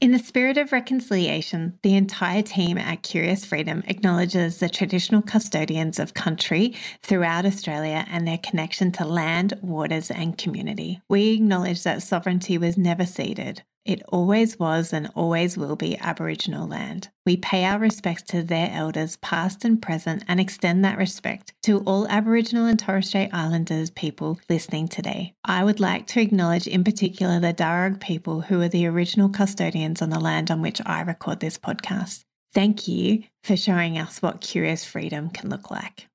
In the spirit of reconciliation, the entire team at Curious Freedom acknowledges the traditional custodians of country throughout Australia and their connection to land, waters, and community. We acknowledge that sovereignty was never ceded. It always was and always will be Aboriginal land. We pay our respects to their elders, past and present, and extend that respect to all Aboriginal and Torres Strait Islanders people listening today. I would like to acknowledge in particular the Darug people who are the original custodians on the land on which I record this podcast. Thank you for showing us what curious freedom can look like.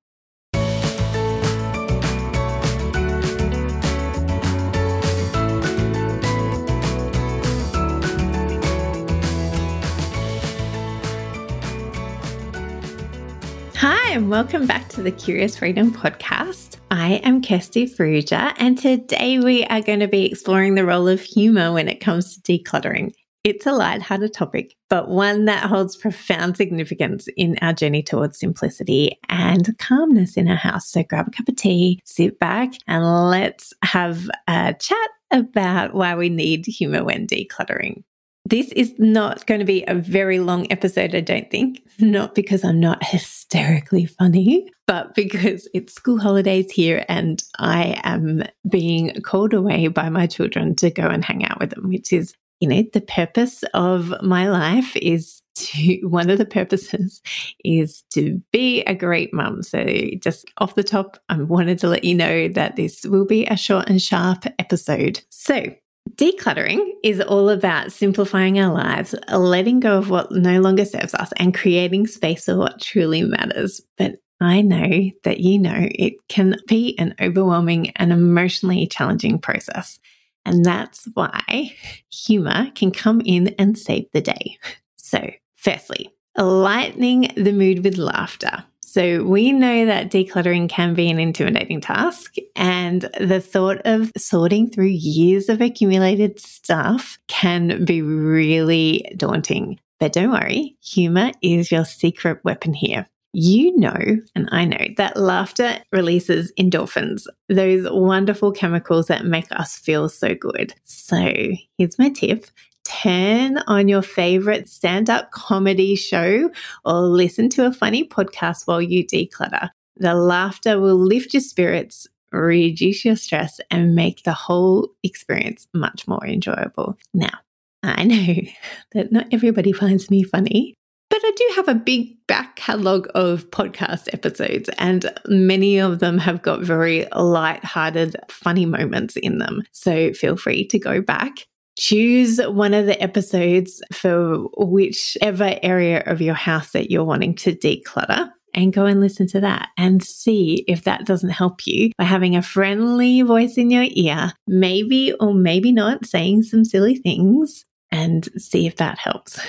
Hi, and welcome back to the Curious Freedom Podcast. I am Kirsty Farrugia, and today we are going to be exploring the role of humor when it comes to decluttering. It's a light-hearted topic, but one that holds profound significance in our journey towards simplicity and calmness in our house. So grab a cup of tea, sit back, and let's have a chat about why we need humor when decluttering. This is not going to be a very long episode, I don't think. Not because I'm not hysterically funny, but because it's school holidays here and I am being called away by my children to go and hang out with them, which is, you know, the purpose of my life is to, one of the purposes is to be a great mum. So, just off the top, I wanted to let you know that this will be a short and sharp episode. So, Decluttering is all about simplifying our lives, letting go of what no longer serves us, and creating space for what truly matters. But I know that you know it can be an overwhelming and emotionally challenging process. And that's why humor can come in and save the day. So, firstly, lightening the mood with laughter. So we know that decluttering can be an intimidating task, and the thought of sorting through years of accumulated stuff can be really daunting. But don't worry, humor is your secret weapon here. You know, and I know, that laughter releases endorphins, those wonderful chemicals that make us feel so good. So here's my tip turn on your favorite stand up comedy show or listen to a funny podcast while you declutter. The laughter will lift your spirits, reduce your stress, and make the whole experience much more enjoyable. Now, I know that not everybody finds me funny, but I do have a big back catalogue of podcast episodes, and many of them have got very light-hearted, funny moments in them. So feel free to go back choose one of the episodes for whichever area of your house that you're wanting to declutter and go and listen to that and see if that doesn't help you by having a friendly voice in your ear, maybe or maybe not saying some silly things and see if that helps.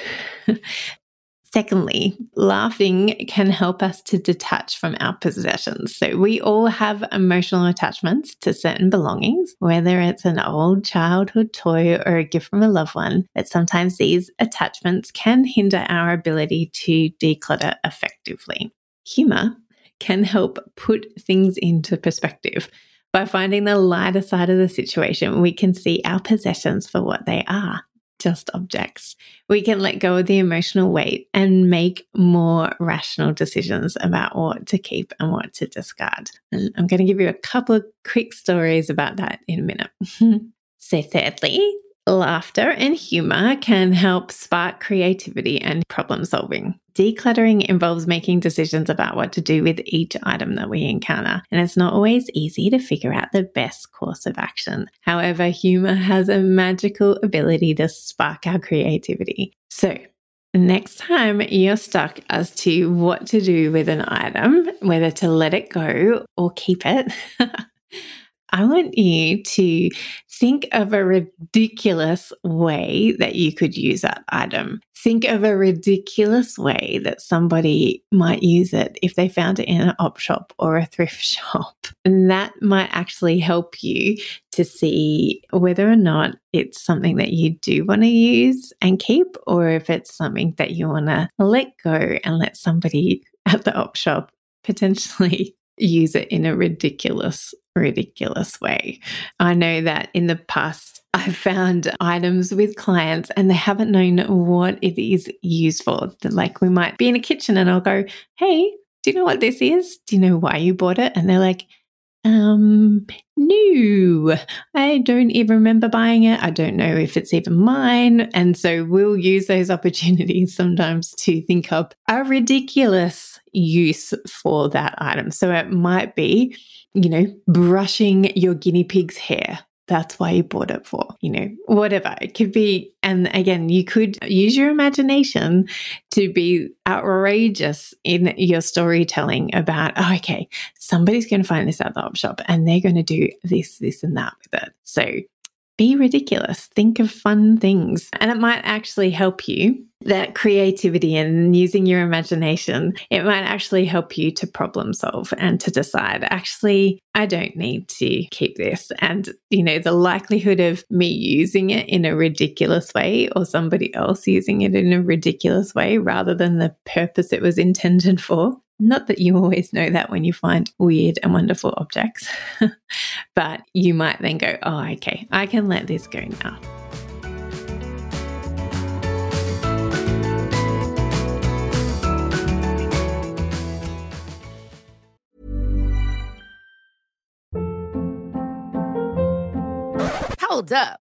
Secondly, laughing can help us to detach from our possessions. So, we all have emotional attachments to certain belongings, whether it's an old childhood toy or a gift from a loved one. But sometimes these attachments can hinder our ability to declutter effectively. Humor can help put things into perspective. By finding the lighter side of the situation, we can see our possessions for what they are just objects. We can let go of the emotional weight and make more rational decisions about what to keep and what to discard. And I'm going to give you a couple of quick stories about that in a minute. so, thirdly, Laughter and humor can help spark creativity and problem solving. Decluttering involves making decisions about what to do with each item that we encounter, and it's not always easy to figure out the best course of action. However, humor has a magical ability to spark our creativity. So, next time you're stuck as to what to do with an item, whether to let it go or keep it, I want you to think of a ridiculous way that you could use that item. Think of a ridiculous way that somebody might use it if they found it in an op shop or a thrift shop. And that might actually help you to see whether or not it's something that you do want to use and keep, or if it's something that you want to let go and let somebody at the op shop potentially use it in a ridiculous ridiculous way. I know that in the past, I've found items with clients and they haven't known what it is used for. Like we might be in a kitchen and I'll go, Hey, do you know what this is? Do you know why you bought it? And they're like, um, no, I don't even remember buying it. I don't know if it's even mine. And so we'll use those opportunities sometimes to think up a ridiculous use for that item. So it might be, you know, brushing your guinea pig's hair. That's why you bought it for, you know, whatever. It could be, and again, you could use your imagination to be outrageous in your storytelling about, oh, okay, somebody's going to find this at the op shop and they're going to do this, this, and that with it. So be ridiculous. Think of fun things. And it might actually help you that creativity and using your imagination, it might actually help you to problem solve and to decide, actually, I don't need to keep this. And, you know, the likelihood of me using it in a ridiculous way or somebody else using it in a ridiculous way rather than the purpose it was intended for. Not that you always know that when you find weird and wonderful objects, but you might then go, oh, okay, I can let this go now. Hold up.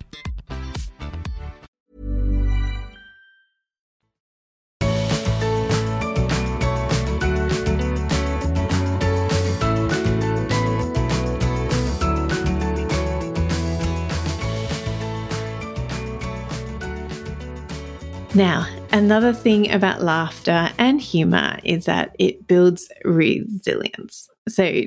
Now, another thing about laughter and humor is that it builds resilience. So,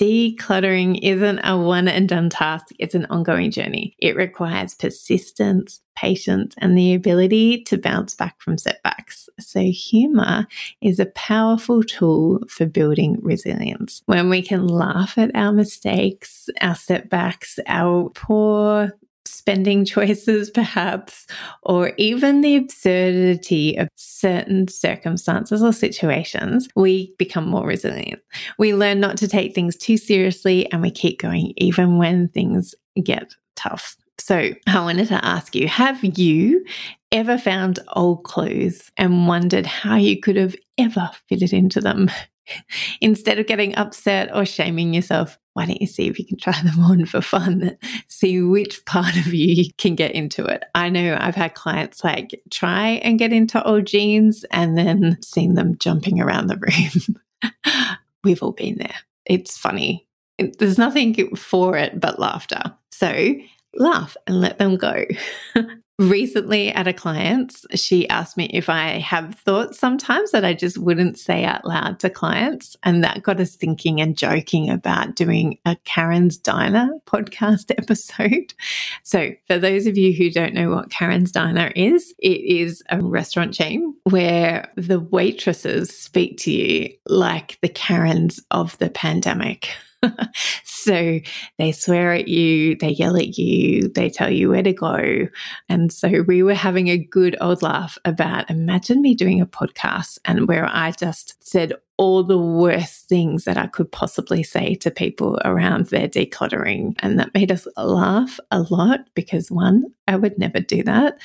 decluttering isn't a one and done task, it's an ongoing journey. It requires persistence, patience, and the ability to bounce back from setbacks. So, humor is a powerful tool for building resilience. When we can laugh at our mistakes, our setbacks, our poor spending choices, perhaps, or even the absurdity of certain circumstances or situations, we become more resilient. We learn not to take things too seriously and we keep going even when things get tough. So, I wanted to ask you have you ever found old clothes and wondered how you could have ever fitted into them? Instead of getting upset or shaming yourself, why don't you see if you can try them on for fun? See which part of you can get into it. I know I've had clients like try and get into old jeans and then seen them jumping around the room. We've all been there. It's funny. There's nothing for it but laughter. So laugh and let them go. recently at a client's, she asked me if I have thoughts sometimes that I just wouldn't say out loud to clients. And that got us thinking and joking about doing a Karen's Diner podcast episode. So, for those of you who don't know what Karen's Diner is, it is a restaurant chain where the waitresses speak to you like the Karens of the pandemic. so they swear at you, they yell at you, they tell you where to go. And so we were having a good old laugh about imagine me doing a podcast and where I just said all the worst things that I could possibly say to people around their decluttering. And that made us laugh a lot because one, I would never do that.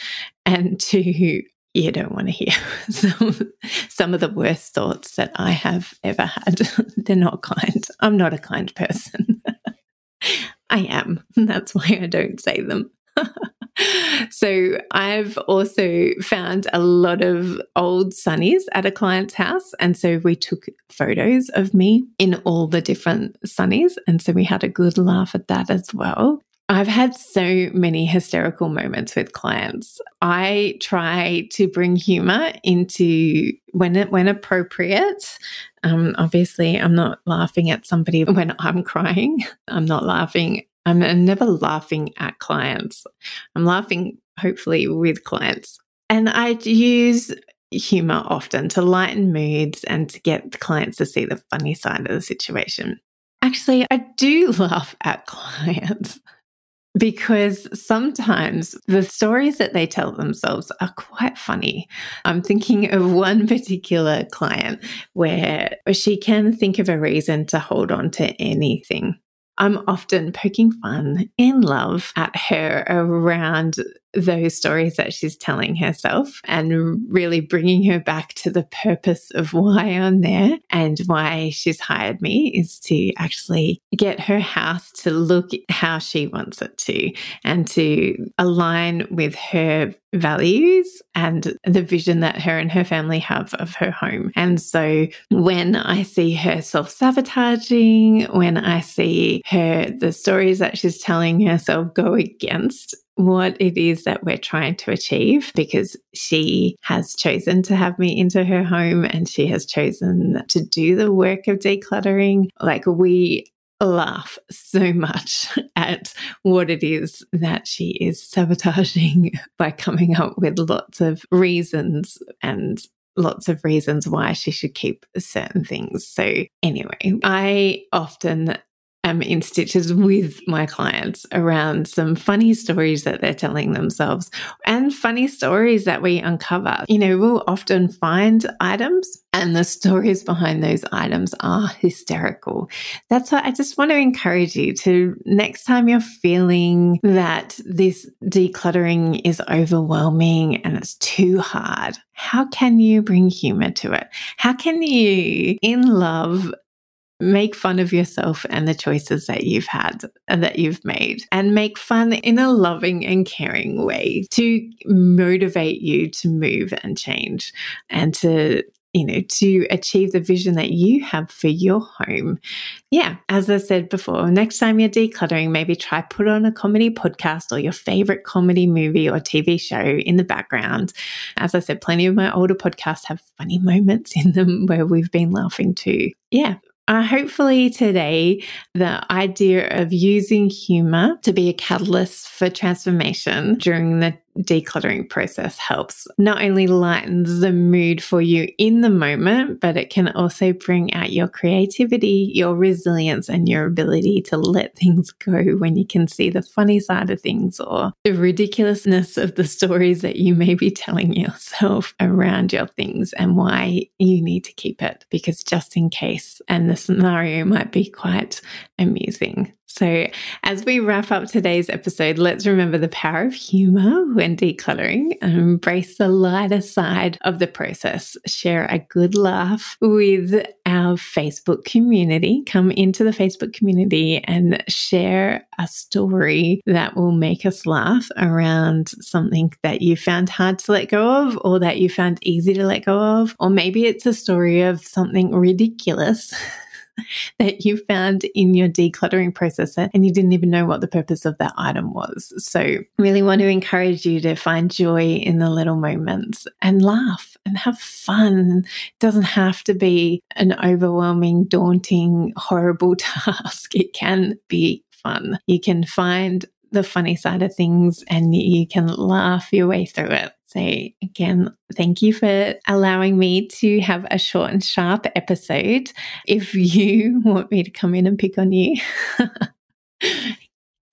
And two, you don't want to hear some, some of the worst thoughts that I have ever had. They're not kind. I'm not a kind person. I am. That's why I don't say them. so I've also found a lot of old sunnies at a client's house. And so we took photos of me in all the different sunnies. And so we had a good laugh at that as well. I've had so many hysterical moments with clients. I try to bring humor into when it, when appropriate. Um, obviously, I'm not laughing at somebody when I'm crying. I'm not laughing. I'm never laughing at clients. I'm laughing, hopefully, with clients. And I use humor often to lighten moods and to get clients to see the funny side of the situation. Actually, I do laugh at clients because sometimes the stories that they tell themselves are quite funny. I'm thinking of one particular client where she can think of a reason to hold on to anything. I'm often poking fun in love at her around those stories that she's telling herself and really bringing her back to the purpose of why I'm there and why she's hired me is to actually get her house to look how she wants it to and to align with her values and the vision that her and her family have of her home. And so when I see her self sabotaging, when I see her, the stories that she's telling herself go against what it is that we're trying to achieve because she has chosen to have me into her home and she has chosen to do the work of decluttering. Like we laugh so much at what it is that she is sabotaging by coming up with lots of reasons and lots of reasons why she should keep certain things. So, anyway, I often am in stitches with my clients around some funny stories that they're telling themselves and funny stories that we uncover. You know, we'll often find items and the stories behind those items are hysterical. That's why I just want to encourage you to next time you're feeling that this decluttering is overwhelming and it's too hard, how can you bring humor to it? How can you, in love, make fun of yourself and the choices that you've had and that you've made and make fun in a loving and caring way to motivate you to move and change and to you know, to achieve the vision that you have for your home. Yeah, as I said before, next time you're decluttering, maybe try put on a comedy podcast or your favorite comedy movie or TV show in the background. As I said, plenty of my older podcasts have funny moments in them where we've been laughing too. Yeah, uh, hopefully, today, the idea of using humor to be a catalyst for transformation during the decluttering process helps not only lightens the mood for you in the moment, but it can also bring out your creativity, your resilience, and your ability to let things go when you can see the funny side of things or the ridiculousness of the stories that you may be telling yourself around your things and why you need to keep it because just in case, and the scenario might be quite amusing. So, as we wrap up today's episode, let's remember the power of humor when decluttering and embrace the lighter side of the process. Share a good laugh with our Facebook community. Come into the Facebook community and share a story that will make us laugh around something that you found hard to let go of or that you found easy to let go of. Or maybe it's a story of something ridiculous that you found in your decluttering process and you didn't even know what the purpose of that item was. So, really want to encourage you to find joy in the little moments and laugh and have fun. It doesn't have to be an overwhelming, daunting, horrible task. It can be fun. You can find the funny side of things and you can laugh your way through it. So, again, thank you for allowing me to have a short and sharp episode. If you want me to come in and pick on you,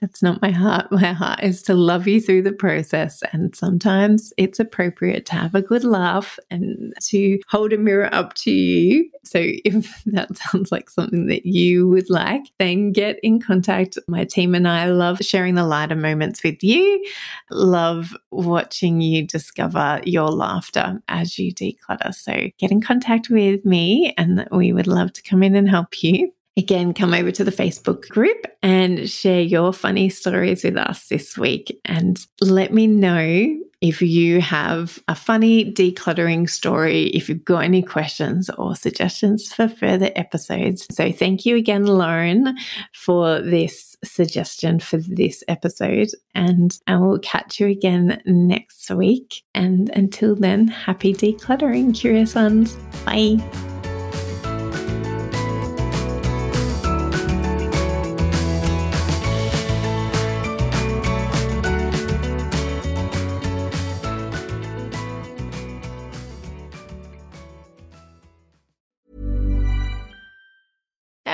That's not my heart. My heart is to love you through the process. And sometimes it's appropriate to have a good laugh and to hold a mirror up to you. So if that sounds like something that you would like, then get in contact. My team and I love sharing the lighter moments with you, love watching you discover your laughter as you declutter. So get in contact with me and we would love to come in and help you. Again, come over to the Facebook group and share your funny stories with us this week. And let me know if you have a funny decluttering story, if you've got any questions or suggestions for further episodes. So, thank you again, Lauren, for this suggestion for this episode. And I will catch you again next week. And until then, happy decluttering, curious ones. Bye.